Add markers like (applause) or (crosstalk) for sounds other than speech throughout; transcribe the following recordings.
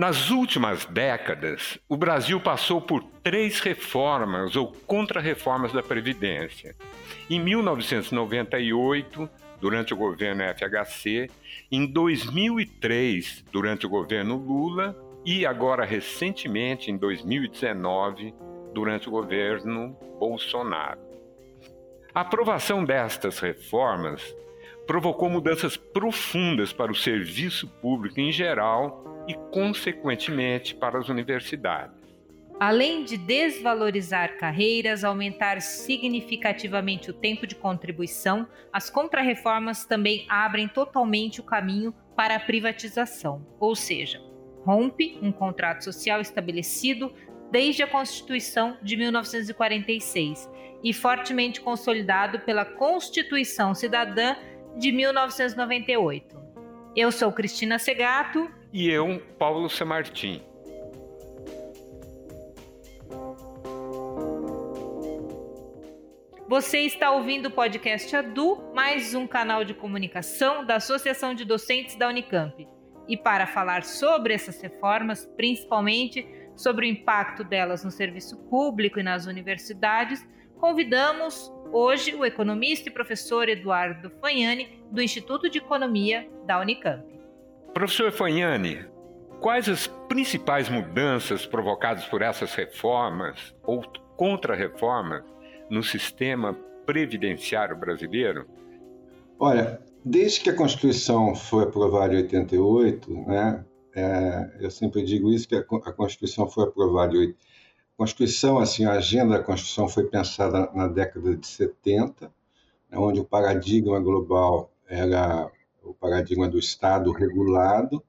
Nas últimas décadas, o Brasil passou por três reformas ou contrarreformas da Previdência. Em 1998, durante o governo FHC, em 2003, durante o governo Lula e agora recentemente, em 2019, durante o governo Bolsonaro. A aprovação destas reformas provocou mudanças profundas para o serviço público em geral e, consequentemente, para as universidades. Além de desvalorizar carreiras, aumentar significativamente o tempo de contribuição, as contrarreformas também abrem totalmente o caminho para a privatização, ou seja, rompe um contrato social estabelecido desde a Constituição de 1946 e fortemente consolidado pela Constituição Cidadã de 1998. Eu sou Cristina Segato e eu, Paulo Semartim. Você está ouvindo o podcast Adu, mais um canal de comunicação da Associação de Docentes da Unicamp. E para falar sobre essas reformas, principalmente sobre o impacto delas no serviço público e nas universidades, convidamos hoje o economista e professor Eduardo Fagnani, do Instituto de Economia da Unicamp. Professor Fagnani, quais as principais mudanças provocadas por essas reformas ou contra-reformas no sistema previdenciário brasileiro? Olha, desde que a Constituição foi aprovada em 88, né, é, eu sempre digo isso, que a, a Constituição foi aprovada em 88. Constituição, assim, a agenda da Constituição foi pensada na década de 70, né, onde o paradigma global era o paradigma do Estado regulado,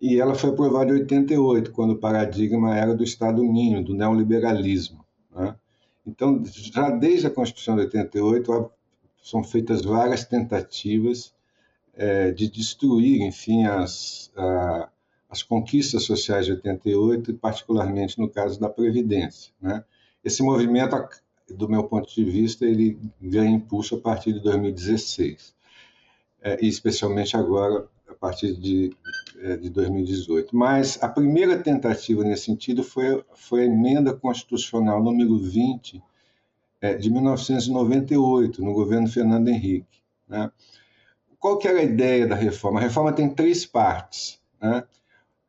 e ela foi aprovada em 88, quando o paradigma era do Estado mínimo, do neoliberalismo. Né? Então, já desde a Constituição de 88, são feitas várias tentativas é, de destruir, enfim, as, a, as conquistas sociais de 88, e particularmente no caso da Previdência. Né? Esse movimento, do meu ponto de vista, ele ganha impulso a partir de 2016 é, e especialmente agora a partir de, é, de 2018. Mas a primeira tentativa nesse sentido foi, foi a emenda constitucional número 20 é, de 1998, no governo Fernando Henrique. Né? Qual que era a ideia da reforma? A reforma tem três partes. Né?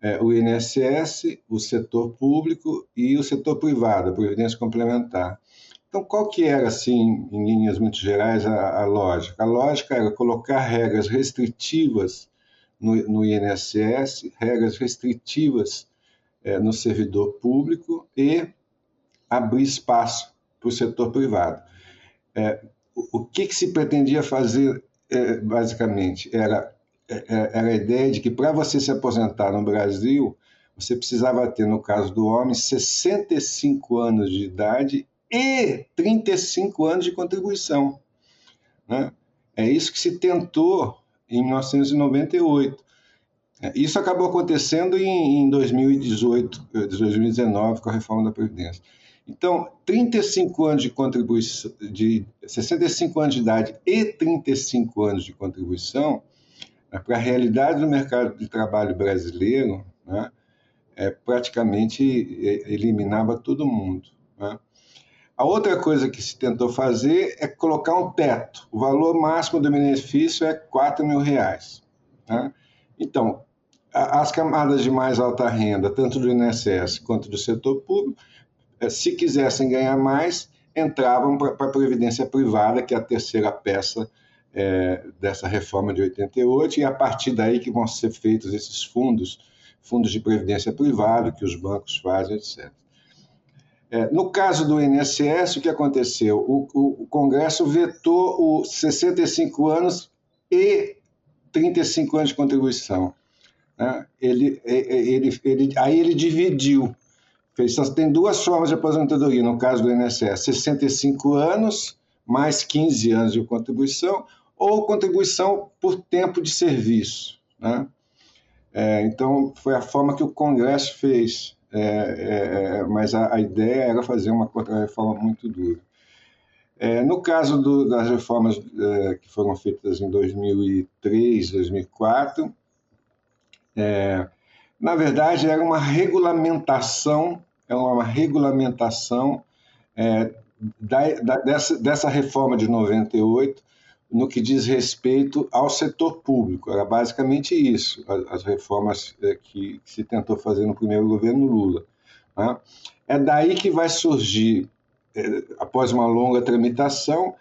É, o INSS, o setor público e o setor privado, a previdência complementar. Então, qual que era, assim, em linhas muito gerais, a, a lógica? A lógica era colocar regras restritivas no, no INSS, regras restritivas é, no servidor público e abrir espaço para o setor privado. É, o, o que, que, se pretendia fazer, é, basicamente, era, era a ideia de que para você se aposentar no Brasil, você precisava ter, no caso do homem, 65 anos de idade e 35 anos de contribuição. Né? É isso que se tentou em 1998. É, isso acabou acontecendo em, 2018, 2019, com a reforma da Previdência. Então, 35 anos de contribuição, de 65 anos de idade e 35 anos de contribuição, para a realidade do mercado de trabalho brasileiro, né, é, praticamente eliminava todo mundo. Né? A outra coisa que se tentou fazer é colocar um teto. O valor máximo do benefício é 4 mil reais. Né? Então, as camadas de mais alta renda, tanto do INSS quanto do setor público, eh, se quisessem ganhar mais, entravam para a previdência privada, que é a terceira peça é, dessa reforma de 88, e é a partir daí que vão ser feitos esses fundos, fundos de previdência privada, que os bancos fazem, etc. É, no caso do INSS, o que aconteceu? O, o, o Congresso vetou os 65 anos e 35 anos de contribuição. Né? Ele, ele, ele, aí ele dividiu. Fez, tem duas formas de aposentadoria, no caso do INSS: 65 anos mais 15 anos de contribuição, ou contribuição por tempo de serviço. Né? É, então, foi a forma que o Congresso fez. É, é, é, mas a, a, ideia era fazer uma contra-reforma muito dura. É, no caso do, das reformas é, que foram feitas em 2003, 2004, Na verdade, era uma regulamentação, é uma regulamentação da, da, dessa, dessa reforma de 98 no que diz respeito ao setor público. Era basicamente isso, as, reformas é, que, se tentou fazer no primeiro governo Lula. Né? É daí que vai surgir, é, após uma longa tramitação,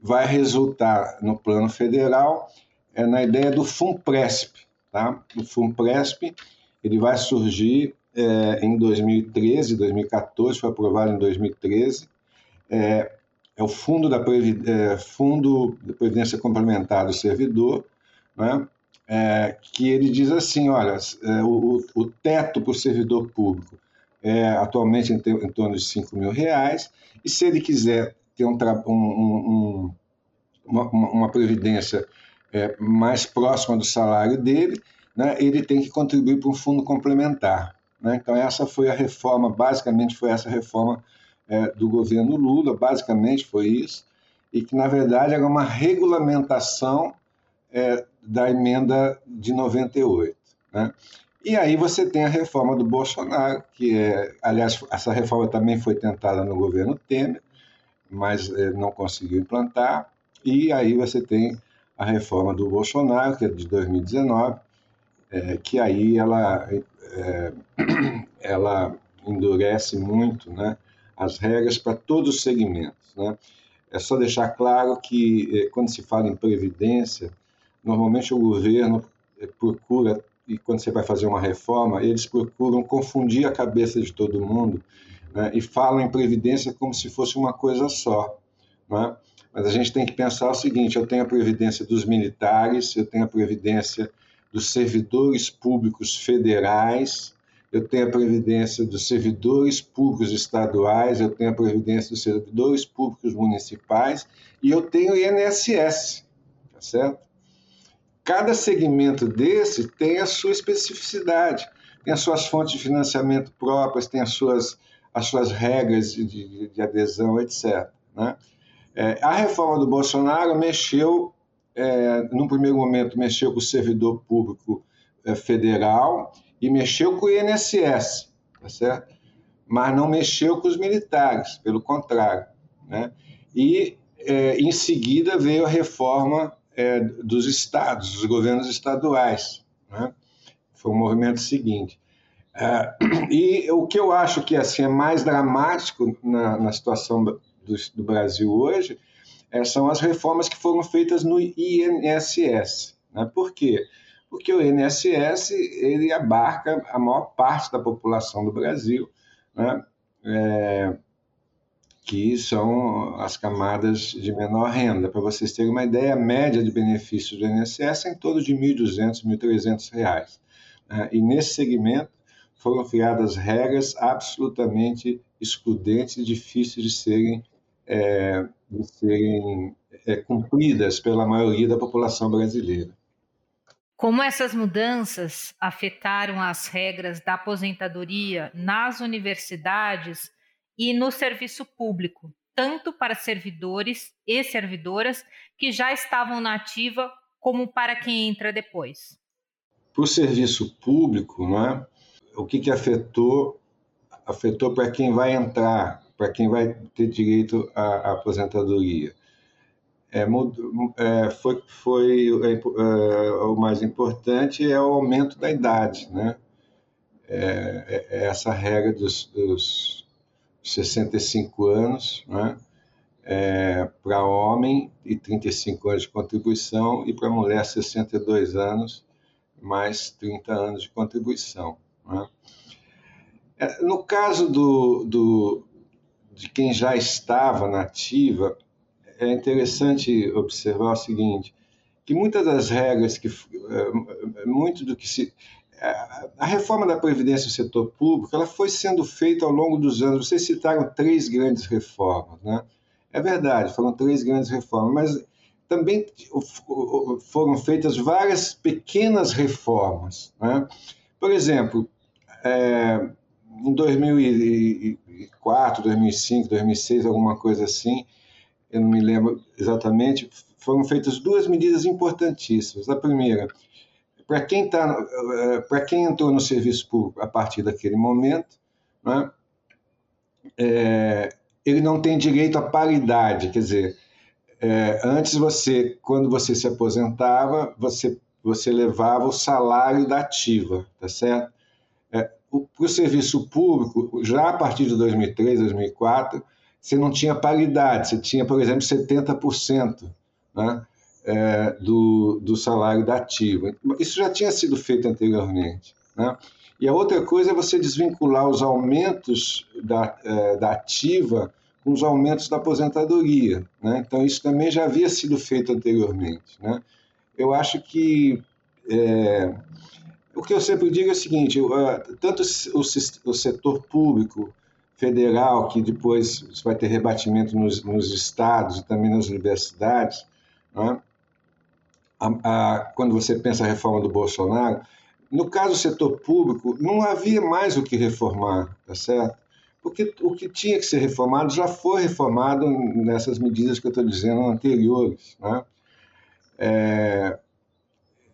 vai resultar no plano federal é, na ideia do FUNPRESP. Tá? O FUNPRESP ele vai surgir é, em 2013, 2014, foi aprovado em 2013. É, é o Fundo da, Previd é, Fundo da Previdência Complementar do Servidor, né? É, que ele diz assim, olha, é, o, o teto para o servidor público é atualmente em, em, torno de 5 mil reais, e se ele quiser ter um, um, um, uma, uma, previdência é, mais próxima do salário dele, né, ele tem que contribuir para um fundo complementar. Né? Então, essa foi a reforma, basicamente foi essa reforma é, do governo Lula, basicamente foi isso, e que, na verdade, era uma regulamentação é, da emenda de 98. Né? E aí você tem a reforma do Bolsonaro, que é, aliás, essa reforma também foi tentada no governo Temer, mas é, não conseguiu implantar. E aí você tem a reforma do Bolsonaro, que é de 2019, é, que aí ela, é, (clears throat) ela endurece muito, né? As regras para todos os segmentos. Né? É só deixar claro que, eh, quando se fala em previdência, normalmente o governo eh, procura, e quando você vai fazer uma reforma, eles procuram confundir a cabeça de todo mundo né? e falam em previdência como se fosse uma coisa só. Né? Mas a gente tem que pensar o seguinte: eu tenho a previdência dos militares, eu tenho a previdência dos servidores públicos federais, eu tenho a previdência dos servidores públicos estaduais, eu tenho a previdência dos servidores públicos municipais e eu tenho o INSS, tá certo? Cada segmento desse tem a sua especificidade, tem as suas fontes de financiamento próprias, tem as suas, as suas regras de, de, de adesão, etc. Né? É, a reforma do Bolsonaro mexeu, é, num primeiro momento, mexeu com o servidor público é, federal, e mexeu com o INSS, tá certo? mas não mexeu com os militares, pelo contrário. Né? E, é, em seguida, veio a reforma é, dos estados, dos governos estaduais. Né? Foi o movimento seguinte. É, e o que eu acho que assim, é mais dramático na, na situação do, do Brasil hoje é, são as reformas que foram feitas no INSS. Né? Por quê? Porque porque o INSS ele abarca a maior parte da população do Brasil, né? É, que são as camadas de menor renda. Para vocês terem uma ideia, a média de benefícios do INSS é em torno de R$ 1.200, R$ 1.300. Né? E nesse segmento foram criadas regras absolutamente excludentes e difíceis de serem, é, de serem é, cumpridas pela maioria da população brasileira. Como essas mudanças afetaram as regras da aposentadoria nas universidades e no serviço público, tanto para servidores e servidoras que já estavam na ativa, como para quem entra depois? Para o serviço público, não é? o que, que afetou? Afetou para quem vai entrar, para quem vai ter direito à aposentadoria é, é, foi, foi é, é, o mais importante é o aumento da idade, né? É, é, essa regra dos, dos 65 anos, né? para homem e 35 anos de contribuição e para mulher 62 anos mais 30 anos de contribuição. Né? no caso do, do, de quem já estava na ativa, é interessante observar o seguinte, que muitas das regras que é, muito do que se é, a reforma da previdência no setor público ela foi sendo feita ao longo dos anos. Vocês citaram três grandes reformas, né? É verdade, foram três grandes reformas, mas também foram feitas várias pequenas reformas. Né? Por exemplo, é, em 2004, 2005, 2006, alguma coisa assim, eu não me lembro exatamente, foram feitas duas medidas importantíssimas. A primeira, para quem, tá, para quem entrou no serviço público a partir daquele momento, né, é, ele não tem direito à paridade, quer dizer, é, antes você, quando você se aposentava, você, você levava o salário da ativa, tá certo? É, para o serviço público, já a partir de 2003, 2004, você não tinha paridade, você tinha, por exemplo, 70% né, é, do, do salário da ativa. Isso já tinha sido feito anteriormente. Né? E a outra coisa é você desvincular os aumentos da, é, da ativa com os aumentos da aposentadoria. Né? Então, isso também já havia sido feito anteriormente. Né? Eu acho que. É, o que eu sempre digo é o seguinte: tanto o, o setor público federal, que depois vai ter rebatimento nos, nos estados e também nas universidades, né? a, a, quando você pensa a reforma do Bolsonaro, no caso do setor público, não havia mais o que reformar, tá certo? Porque o que tinha que ser reformado já foi reformado nessas medidas que eu estou dizendo anteriores, né? É,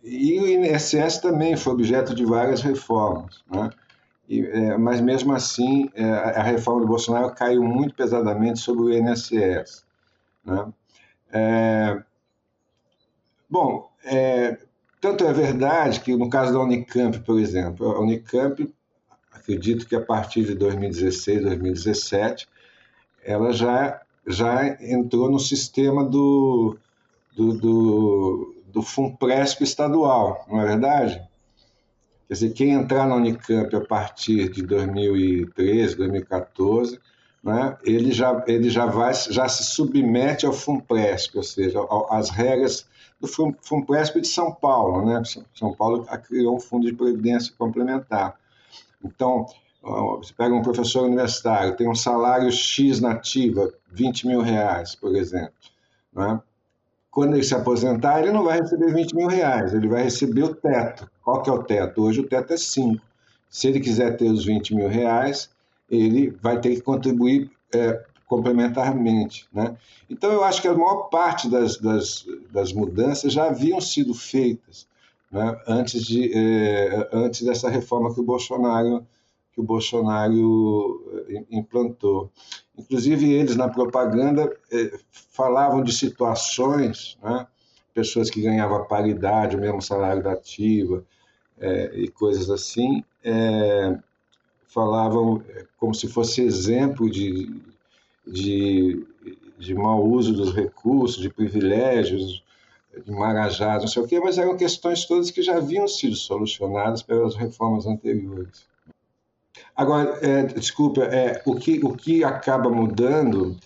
e o INSS também foi objeto de várias reformas, né? E, é, mas mesmo assim, é, a reforma do Bolsonaro caiu muito pesadamente sobre o INSS. Né? É, bom, é, tanto é verdade que no caso da Unicamp, por exemplo, a Unicamp, acredito que a partir de 2016, 2017, ela já, já entrou no sistema do, do, do, do FUNPRESP estadual, não é verdade? Quer dizer, quem entrar na Unicamp a partir de 2013, 2014, né, ele, já, ele já, vai, já se submete ao FUNPRESP, ou seja, às regras do FUNPRESP de São Paulo. Né? São Paulo criou um fundo de previdência complementar. Então, você pega um professor universitário, tem um salário X nativa, 20 mil reais, por exemplo. Né? Quando ele se aposentar, ele não vai receber 20 mil reais, ele vai receber o teto. Qual que é o teto? Hoje o teto é 5. Se ele quiser ter os 20 mil reais, ele vai ter que contribuir é, complementarmente. Né? Então, eu acho que a maior parte das, das, das mudanças já haviam sido feitas né? antes, de, eh, antes dessa reforma que o Bolsonaro que o Bolsonaro eh, implantou. Inclusive, eles na propaganda eh, falavam de situações, né? Pessoas que ganhavam paridade, o mesmo salário da ativa e coisas assim, falavam como se fosse exemplo de, de, de mau uso dos recursos, de privilégios, de marajás, não sei o quê, mas eram questões todas que já haviam sido solucionadas pelas reformas anteriores. Agora, é, desculpa, é, o, que, o que acaba mudando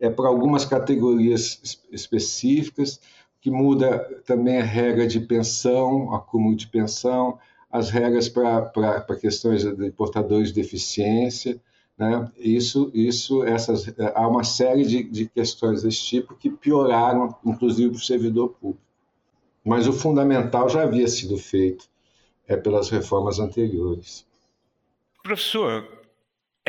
é para algumas categorias específicas, que muda também a regra de pensão, acúmulo de pensão, as regras para questões de portadores de deficiência, né? Isso, isso, essas, há uma série de, de questões desse tipo que pioraram, inclusive, para o servidor público. Mas o fundamental já havia sido feito é, pelas reformas anteriores. Professor,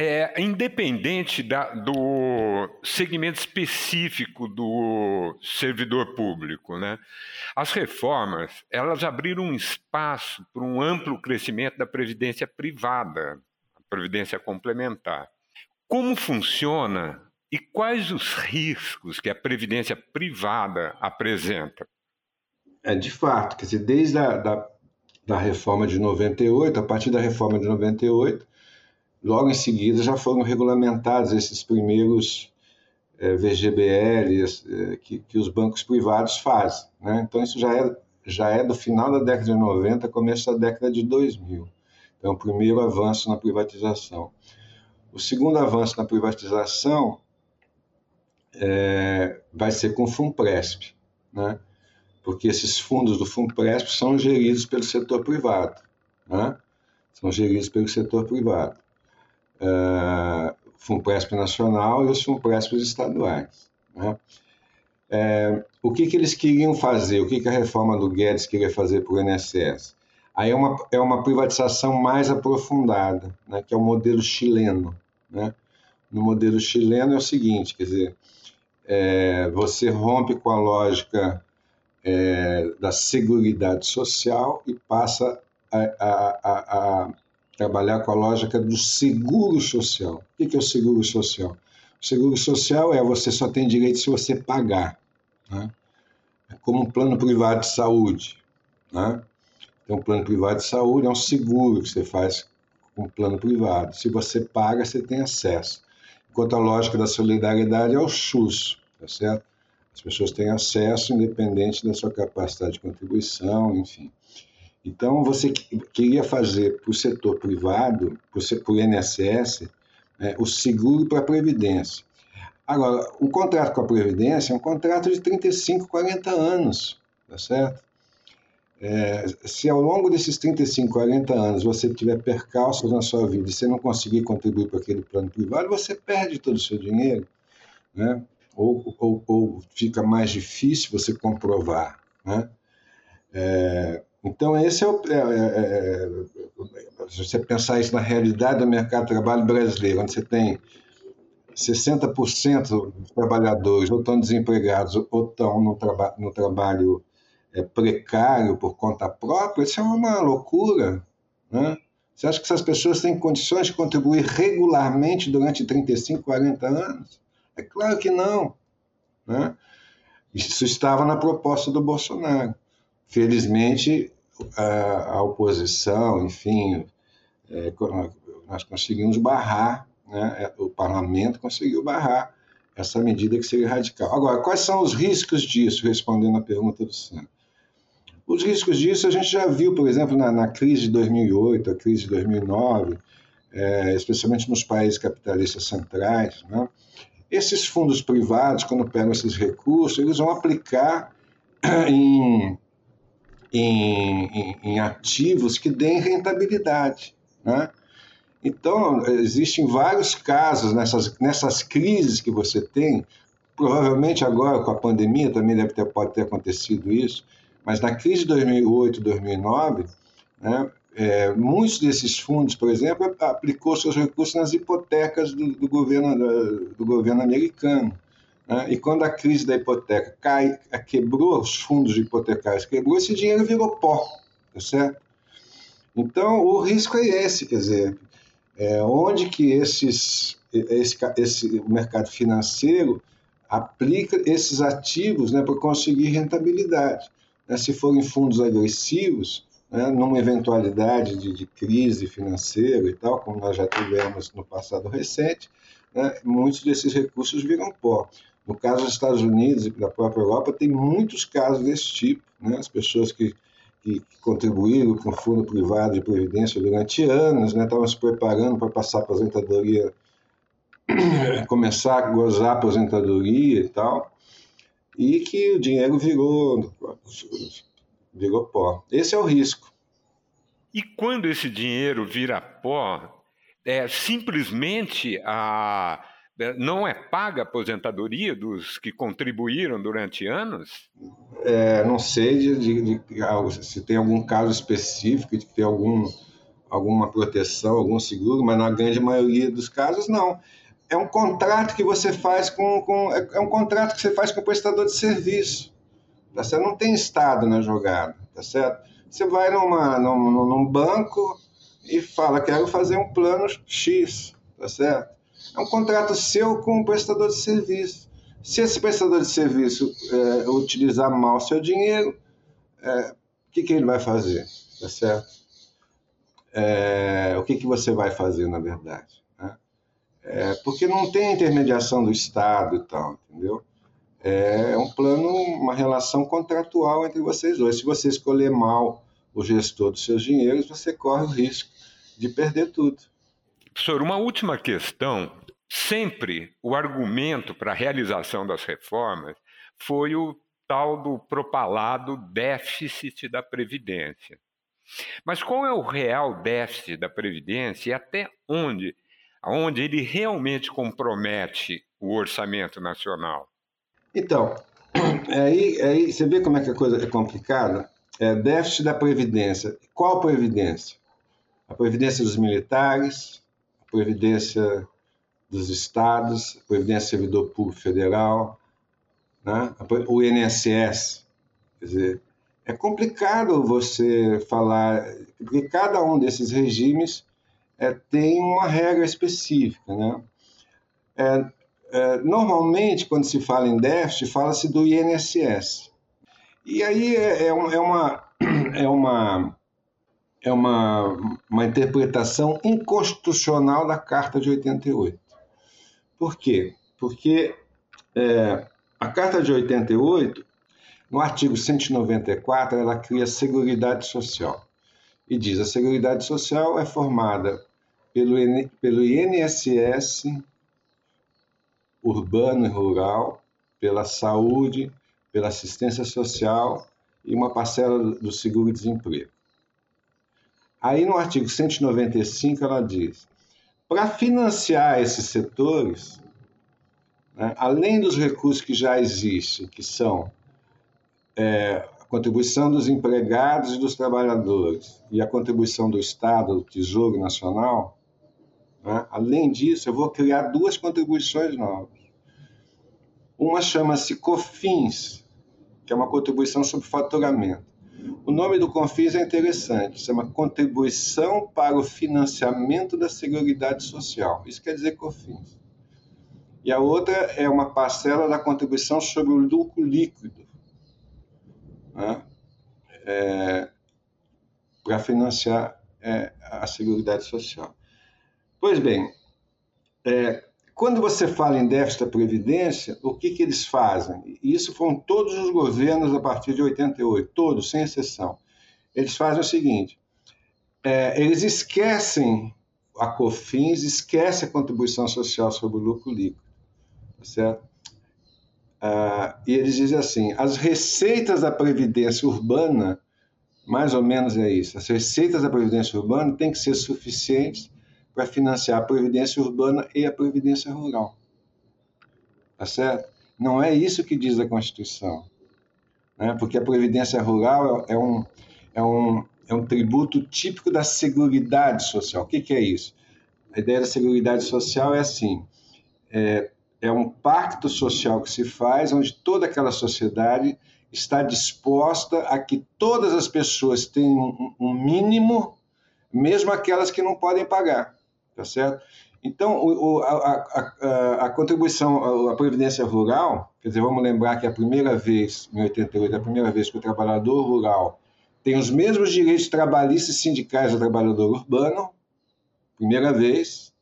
é, independente da, do segmento específico do servidor público, né? as reformas elas abriram um espaço para um amplo crescimento da previdência privada previdência complementar. Como funciona e quais os riscos que a previdência privada apresenta? É de fato, dizer, desde a da, da reforma de 98, a partir da reforma de 98, logo em seguida já foram regulamentados esses primeiros é, VGBLs é, que, que, os bancos privados fazem. Né? Então, isso já é, já é do final da década de 90, começo da década de 2000. Então, o primeiro avanço na privatização. O segundo avanço na privatização é, vai ser com o FUNPRESP, né? porque esses fundos do FUNPRESP são geridos pelo setor privado. Né? São geridos pelo setor privado. É, FUNPRESP nacional e os FUNPRESP estaduais. Né? É, o que, que eles queriam fazer? O que, que a reforma do Guedes queria fazer para o INSS? Aí é uma, é uma privatização mais aprofundada, né, que é o modelo chileno. Né? No modelo chileno é o seguinte, quer dizer, é, você rompe com a lógica é, da Seguridade Social e passa a, a, a, trabalhar com a lógica do seguro social. O que é o seguro social? O seguro social é você só tem direito se você pagar. Né? É como um plano privado de saúde. Né? Então, um plano privado de saúde é um seguro que você faz com um plano privado. Se você paga, você tem acesso. Enquanto a lógica da solidariedade é o SUS, tá certo? As pessoas têm acesso independente da sua capacidade de contribuição, enfim. Então, você queria fazer para o setor privado, para o INSS, né, o seguro para a Previdência. Agora, o contrato com a Previdência é um contrato de 35, 40 anos, tá certo? É, se ao longo desses 35, 40 anos você tiver percalços na sua vida e você não conseguir contribuir para aquele plano privado, você perde todo o seu dinheiro, né? ou, ou, ou fica mais difícil você comprovar. Né? É, então, esse é o. É, é, é, se você pensar isso na realidade do mercado de trabalho brasileiro, onde você tem 60% dos trabalhadores ou estão desempregados ou estão no, traba no trabalho é, precário por conta própria, isso é uma loucura. Né? Você acha que essas pessoas têm condições de contribuir regularmente durante 35, 40 anos? É claro que não. Né? Isso estava na proposta do Bolsonaro. Felizmente, a, a oposição, enfim, é, nós conseguimos barrar, né? É, o parlamento conseguiu barrar essa medida que seria radical. Agora, quais são os riscos disso, respondendo à pergunta do Sandro? Os riscos disso a gente já viu, por exemplo, na, na crise de 2008, a crise de 2009, é, especialmente nos países capitalistas centrais, né? Esses fundos privados, quando pegam esses recursos, eles vão aplicar em, em, em ativos que deem rentabilidade. Né? Então, existem vários casos nessas, nessas crises que você tem, provavelmente agora com a pandemia também deve ter, pode ter acontecido isso, mas na crise de 2008, 2009, né, é, muitos desses fundos, por exemplo, aplicou seus recursos nas hipotecas do, do governo, do, do, governo americano. Né? E quando a crise da hipoteca cai, quebrou os fundos hipotecários, quebrou, esse dinheiro virou pó, tá certo? Então, o risco é esse, quer dizer, é, onde que esses, esse, esse mercado financeiro aplica esses ativos né, para conseguir rentabilidade. Né? Se forem fundos agressivos, né, numa eventualidade de, de, crise financeira e tal, como nós já tivemos no passado recente, né, muitos desses recursos viram pó. No caso dos Estados Unidos e da própria Europa, tem muitos casos desse tipo. Né, as pessoas que, que, contribuíram com o fundo privado de previdência durante anos, né, estavam se preparando para passar a aposentadoria, (clears throat) começar a gozar a aposentadoria e tal, e que o dinheiro virou virou pó. Esse é o risco. E quando esse dinheiro vira pó, é simplesmente a não é paga a aposentadoria dos que contribuíram durante anos? É, não sei de, de, de, se tem algum caso específico de ter algum, alguma proteção, algum seguro, mas na grande maioria dos casos não. É um contrato que você faz com, com é, é um contrato que você faz com o prestador de serviço. Tá certo? Não tem Estado na jogada, tá certo? Você vai numa, num, num banco e fala, quero fazer um plano X, tá certo? É um contrato seu com um prestador de serviço. Se esse prestador de serviço é, utilizar mal seu dinheiro, é, o que, que ele vai fazer, tá certo? É, o que, que você vai fazer, na verdade? Né? Porque não tem intermediação do Estado e tal, entendeu? é um plano, uma relação contratual entre vocês dois. Se você escolher mal o gestor dos seus dinheiros, você corre o risco de perder tudo. Professor, uma última questão. Sempre o argumento para a realização das reformas foi o tal do propalado déficit da Previdência. Mas qual é o real déficit da Previdência e até onde, onde ele realmente compromete o orçamento nacional? Então, aí, aí você vê como é que a coisa é complicada? É déficit da Previdência. Qual Previdência? A Previdência dos militares, Previdência dos estados, Previdência do Servidor Público Federal, né? o INSS, Quer dizer, é complicado você falar, porque cada um desses regimes é, tem uma regra específica, né? É, é, normalmente, quando se fala em déficit, fala-se do INSS. E aí é, é, uma, é uma, (clears throat) é uma, uma interpretação inconstitucional da Carta de 88. Por quê? Porque é, a Carta de 88, no artigo 194, ela cria a Seguridade Social. E diz: a Seguridade Social é formada pelo, pelo INSS urbano e rural, pela saúde, pela assistência social e uma parcela do seguro-desemprego. Aí no artigo 195 ela diz: para financiar esses setores, né, além dos recursos que já existem, que são é, a contribuição dos empregados e dos trabalhadores e a contribuição do Estado, do Tesouro Nacional, né, além disso, eu vou criar duas contribuições novas. Uma chama-se COFINS, que é uma contribuição sobre faturamento. O nome do COFINS é interessante, chama Contribuição para o Financiamento da Seguridade Social. Isso quer dizer COFINS. E a outra é uma parcela da contribuição sobre o lucro líquido, né? é, para financiar é, a Seguridade Social. Pois bem, é, quando você fala em déficit da Previdência, o que, que eles fazem? Isso foram todos os governos a partir de 88, todos, sem exceção. Eles fazem o seguinte: é, eles esquecem a COFINS, esquecem a contribuição social sobre o lucro líquido, tá certo? Ah, e eles dizem assim: as receitas da Previdência Urbana, mais ou menos é isso, as receitas da Previdência Urbana têm que ser suficientes para financiar a previdência urbana e a previdência rural. Tá certo? Não é isso que diz a Constituição. Né? Porque a previdência rural é, é um, é, um, é um tributo típico da Seguridade Social. O que, que é isso? A ideia da Seguridade Social é assim: é, é um pacto social que se faz onde toda aquela sociedade está disposta a que todas as pessoas tenham um mínimo, mesmo aquelas que não podem pagar tá certo? Então, o, a, a, a, contribuição à Previdência Rural, quer dizer, vamos lembrar que a primeira vez, em 88, a primeira vez que o trabalhador rural tem os mesmos direitos trabalhistas e sindicais do trabalhador urbano, primeira vez,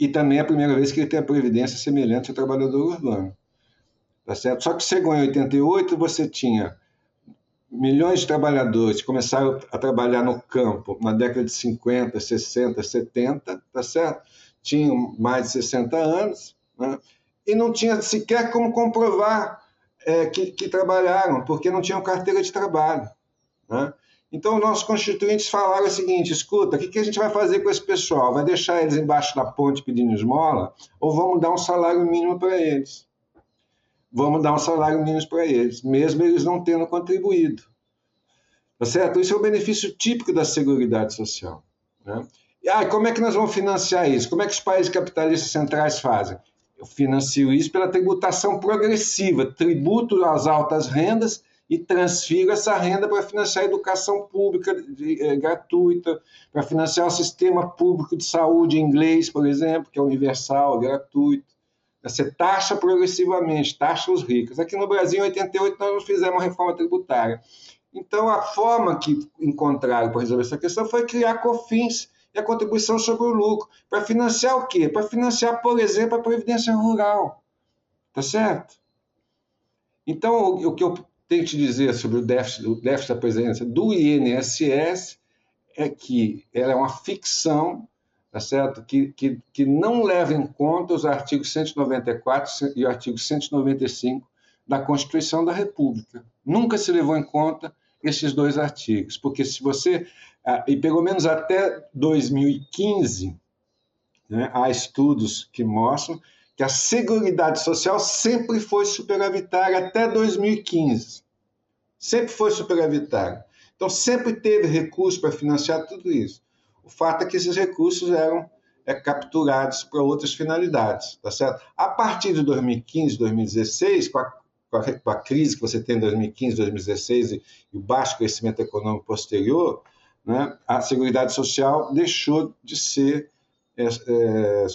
e também a primeira vez que ele tem a previdência semelhante ao trabalhador urbano. Tá certo? Só que chegou em 88, você tinha milhões de trabalhadores começaram a trabalhar no campo na década de 50, 60, 70, tá certo? Tinham mais de 60 anos, né? e não tinha sequer como comprovar é, que, que, trabalharam, porque não tinham carteira de trabalho. Né? Então, nossos constituintes falaram o seguinte: escuta, o que, que a gente vai fazer com esse pessoal? Vai deixar eles embaixo da ponte pedindo esmola ou vamos dar um salário mínimo para eles? Vamos dar um salário mínimo para eles, mesmo eles não tendo contribuído. Tá certo? Isso é o benefício típico da Seguridade Social. Né? E ah, como é que nós vamos financiar isso? Como é que os países capitalistas centrais fazem? Eu financio isso pela tributação progressiva, tributo às altas rendas e transfiro essa renda para financiar a educação pública é, gratuita, para financiar o sistema público de saúde inglês, por exemplo, que é universal, gratuito. Você taxa progressivamente, taxa os ricos. Aqui no Brasil, em 88, nós fizemos uma reforma tributária. Então, a forma que encontraram para resolver essa questão foi criar COFINS e a contribuição sobre o lucro. Para financiar o quê? Para financiar, por exemplo, a Previdência Rural. Tá certo? Então, o que eu tenho que te dizer sobre o déficit, o déficit da presença do INSS é que ela é uma ficção tá certo? Que, que, que não leva em conta os artigos 194 e o artigo 195 da Constituição da República. Nunca se levou em conta esses dois artigos, porque se você, ah, e pelo menos até 2015, né, há estudos que mostram que a Seguridade Social sempre foi superavitária até 2015. Sempre foi superavitária. Então, sempre teve recurso para financiar tudo isso. O fato é que esses recursos eram é, capturados para outras finalidades, tá certo? A partir de 2015, 2016, com a, com a, com a crise que você tem em 2015, 2016 e, e o baixo crescimento econômico posterior, né, a Seguridade Social deixou de ser é, é,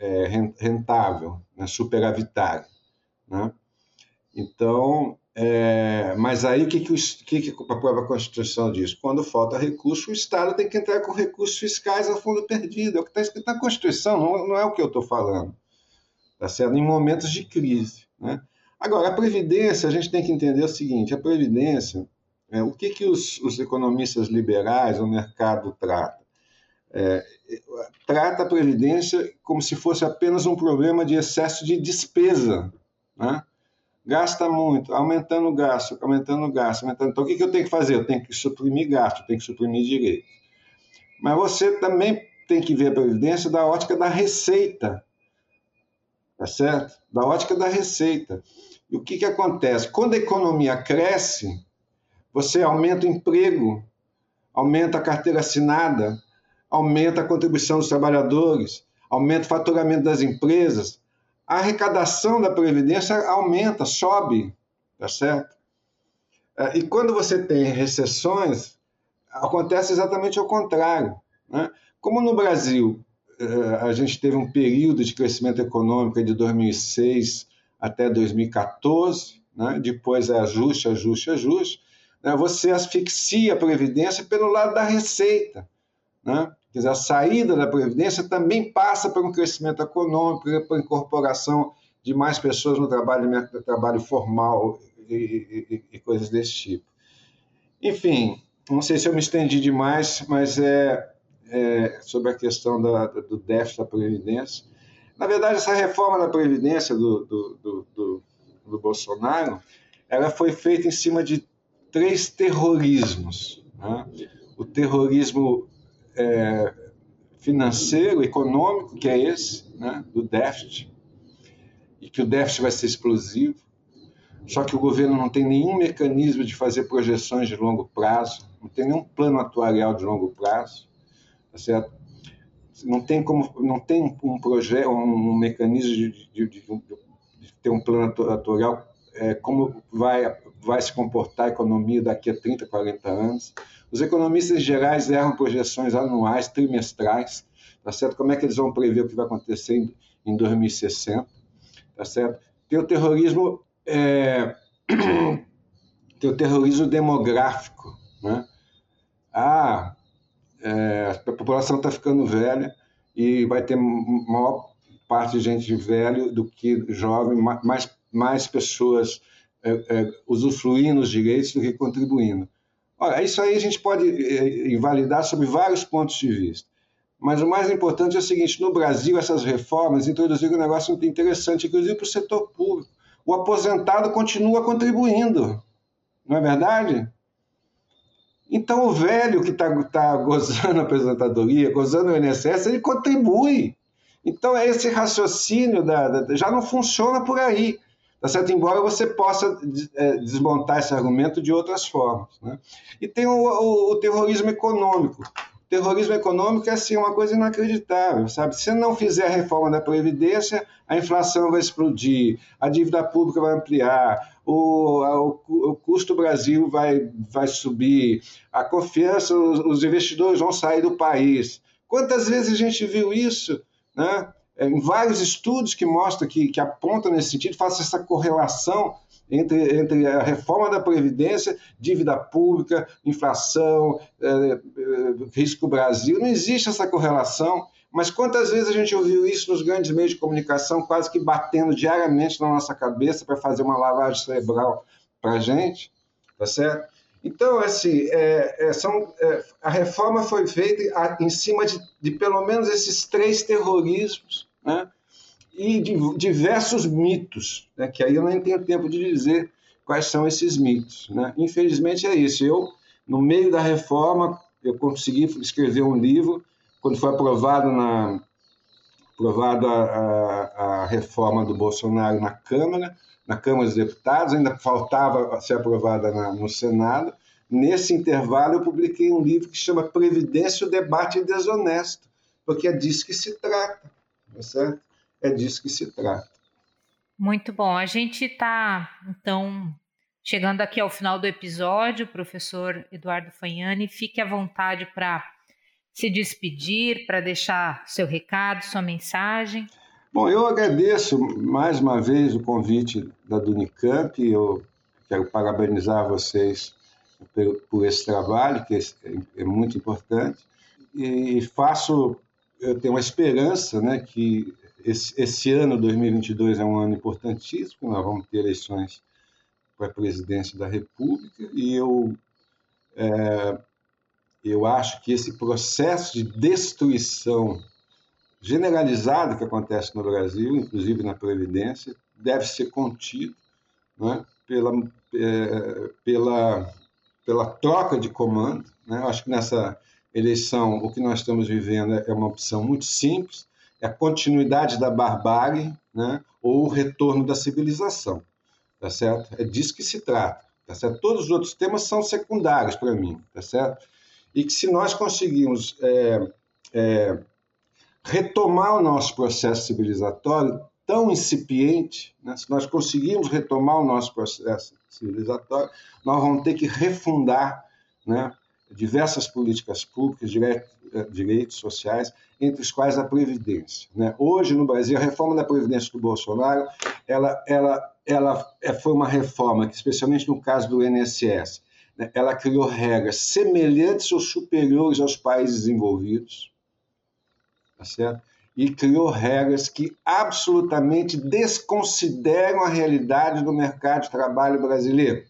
é, é rentável, né, superavitária. Né? Então, é, mas aí o que, que, o, que, que a própria Constituição diz? Quando falta recurso, o Estado tem que entrar com recursos fiscais a fundo perdido. É o que está escrito na Constituição, não, não é o que eu estou falando. Tá certo? Em momentos de crise. Né? Agora, a Previdência, a gente tem que entender o seguinte: a Previdência, é, o que, que os, os economistas liberais, o mercado trata? É, trata a Previdência como se fosse apenas um problema de excesso de despesa. Né? Gasta muito, aumentando o gasto, aumentando o gasto, aumentando. Então, o que, que eu tenho que fazer? Eu tenho que suprimir gasto, eu tenho que suprimir direito. Mas você também tem que ver a Previdência da ótica da receita. Tá certo? Da ótica da receita. E o que, que acontece? Quando a economia cresce, você aumenta o emprego, aumenta a carteira assinada, aumenta a contribuição dos trabalhadores, aumenta o faturamento das empresas, a arrecadação da Previdência aumenta, sobe, tá certo? É, e quando você tem recessões, acontece exatamente o contrário. Né? Como no Brasil é, a gente teve um período de crescimento econômico de 2006 até 2014, né? depois é ajuste, ajuste, ajuste, né? você asfixia a Previdência pelo lado da receita. Né? Quer dizer, a saída da Previdência também passa por um crescimento econômico, por incorporação de mais pessoas no trabalho, no trabalho formal e, e, e, coisas desse tipo. Enfim, não sei se eu me estendi demais, mas é, é sobre a questão da, do déficit da Previdência. Na verdade, essa reforma da Previdência do, do, do, do, Bolsonaro, ela foi feita em cima de três terrorismos. Né? O terrorismo é, financeiro, econômico, que é esse, né, do déficit, e que o déficit vai ser explosivo. Só que o governo não tem nenhum mecanismo de fazer projeções de longo prazo, não tem nenhum plano atuarial de longo prazo, tá certo? Não tem como, não tem um projeto, um mecanismo de, de, de, de ter um plano atuarial é, como vai vai se comportar a economia daqui a 30, 40 anos. Os economistas gerais erram projeções anuais, trimestrais, tá certo? Como é que eles vão prever o que vai acontecer em, em 2060, tá certo? Tem o terrorismo, é... (clears throat) tem o terrorismo demográfico, né? Ah, é, a população está ficando velha e vai ter maior parte de gente velho do que jovem, mais, mais pessoas é, é, usufruindo os direitos do que contribuindo. Olha, isso aí a gente pode é, invalidar sob vários pontos de vista. Mas o mais importante é o seguinte: no Brasil, essas reformas introduziram um negócio muito interessante, inclusive para o setor público. O aposentado continua contribuindo, não é verdade? Então, o velho que está tá gozando a aposentadoria, gozando o INSS, ele contribui. Então, esse raciocínio da, da, já não funciona por aí. Tá certo? Embora você possa é, desmontar esse argumento de outras formas. Né? E tem o, o, o, terrorismo econômico. O terrorismo econômico é assim, uma coisa inacreditável, sabe? Se não fizer a reforma da Previdência, a inflação vai explodir, a dívida pública vai ampliar, o, o, o custo do Brasil vai, vai subir, a confiança, os, os investidores vão sair do país. Quantas vezes a gente viu isso? Né? É, em vários estudos que mostram, que, que apontam nesse sentido, fazem essa correlação entre, entre a reforma da Previdência, dívida pública, inflação, é, é, risco Brasil. Não existe essa correlação. Mas quantas vezes a gente ouviu isso nos grandes meios de comunicação, quase que batendo diariamente na nossa cabeça para fazer uma lavagem cerebral para a gente, tá certo? Então, assim, é, é, são, é, a reforma foi feita em cima de, de, pelo menos esses três terrorismos né? e de diversos mitos, né? que aí eu nem tenho tempo de dizer quais são esses mitos. Né? Infelizmente é isso. Eu, no meio da reforma, eu consegui escrever um livro, quando foi aprovado na aprovada a, a, reforma do Bolsonaro na Câmara, na Câmara dos Deputados, ainda faltava ser aprovada na, no Senado. Nesse intervalo, eu publiquei um livro que chama Previdência, o Debate Desonesto, porque é disso que se trata. Tá certo? É disso que se trata. Muito bom. A gente está, então, chegando aqui ao final do episódio. Professor Eduardo Fagnani, fique à vontade para se despedir, para deixar seu recado, sua mensagem. Bom, eu agradeço mais uma vez o convite da Dunicamp. Eu quero parabenizar vocês por, esse trabalho, que é, é muito importante. E faço, eu tenho uma esperança né, que esse, esse ano, 2022, é um ano importantíssimo, nós vamos ter eleições para a presidência da República, e eu, é, eu acho que esse processo de destruição generalizada que acontece no Brasil, inclusive na Previdência, deve ser contido né, pela, é, pela, pela troca de comando. Né? Eu acho que nessa eleição o que nós estamos vivendo é uma opção muito simples, é a continuidade da barbárie né, ou o retorno da civilização, tá certo? É disso que se trata, tá certo? Todos os outros temas são secundários para mim, tá certo? E que se nós conseguirmos é, é, retomar o nosso processo civilizatório tão incipiente, né, se nós conseguirmos retomar o nosso processo civilizatório, nós vamos ter que refundar né, diversas políticas públicas, eh, direitos sociais, entre os quais a Previdência. Né? Hoje, no Brasil, a reforma da Previdência do Bolsonaro ela, ela, ela é, foi uma reforma que, especialmente no caso do INSS, né, ela criou regras semelhantes ou superiores aos países desenvolvidos, tá certo? e criou regras que absolutamente desconsideram a realidade do mercado de trabalho brasileiro.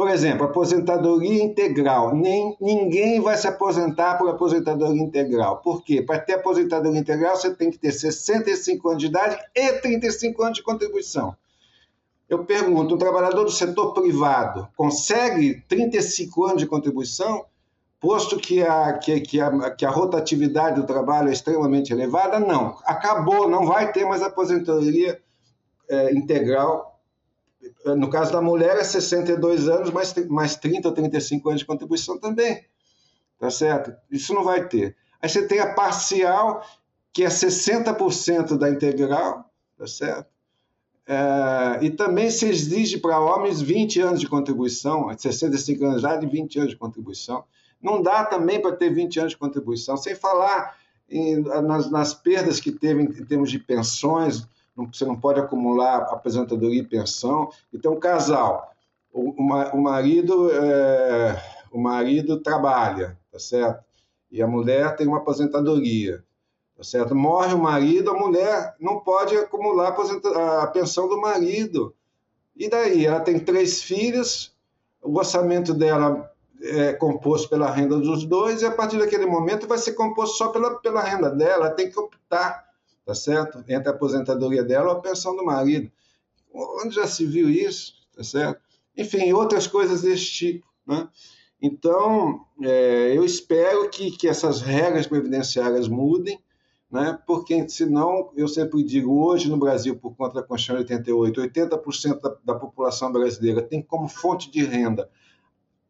Por exemplo, aposentadoria integral. Nem, ninguém vai se aposentar por aposentadoria integral. Por quê? Para ter aposentadoria integral, você tem que ter 65 anos de idade e 35 anos de contribuição. Eu pergunto, um trabalhador do setor privado consegue 35 anos de contribuição, posto que a, que, que, a, que a rotatividade do trabalho é extremamente elevada? Não. Acabou, não vai ter mais aposentadoria é, integral no caso da mulher, é 62 anos, mais, mais 30 ou 35 anos de contribuição também. Tá certo? Isso não vai ter. Aí você tem a parcial, que é 60% da integral, tá certo? É, e também se exige para homens 20 anos de contribuição, 65 anos de idade e 20 anos de contribuição. Não dá também para ter 20 anos de contribuição, sem falar em, nas, nas perdas que teve em, em termos de pensões, você não pode acumular aposentadoria e pensão. Então, casal, o, o marido, é, o marido trabalha, tá certo? E a mulher tem uma aposentadoria, tá certo? Morre o marido, a mulher não pode acumular a pensão do marido. E daí? Ela tem três filhos, o orçamento dela é composto pela renda dos dois, e a partir daquele momento vai ser composto só pela, pela renda dela, ela tem que optar tá certo? Entre a aposentadoria dela ou a pensão do marido. Onde já se viu isso, tá certo? Enfim, outras coisas desse tipo, né? Então, é, eu espero que, que essas regras previdenciárias mudem, né? porque senão, eu sempre digo, hoje no Brasil, por conta da Constituição de 88, 80% da, da população brasileira tem como fonte de renda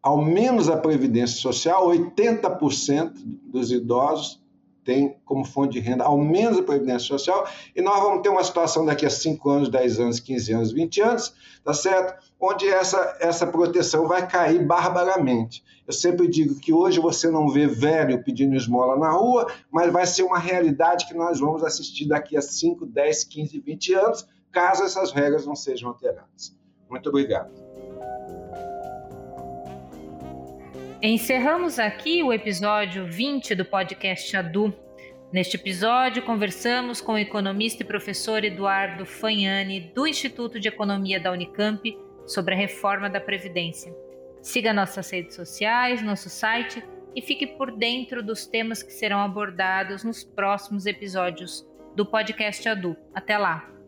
ao menos a Previdência Social, 80% dos idosos tem como fonte de renda ao menos a Previdência Social, e nós vamos ter uma situação daqui a 5 anos, 10 anos, 15 anos, 20 anos, tá certo? Onde essa, essa proteção vai cair barbaramente. Eu sempre digo que hoje você não vê velho pedindo esmola na rua, mas vai ser uma realidade que nós vamos assistir daqui a 5, 10, 15, 20 anos, caso essas regras não sejam alteradas. Muito obrigado. Encerramos aqui o episódio 20 do podcast Adu. Neste episódio, conversamos com o economista e professor Eduardo Fagnani, do Instituto de Economia da Unicamp, sobre a reforma da Previdência. Siga nossas redes sociais, nosso site e fique por dentro dos temas que serão abordados nos próximos episódios do podcast Adu. Até lá!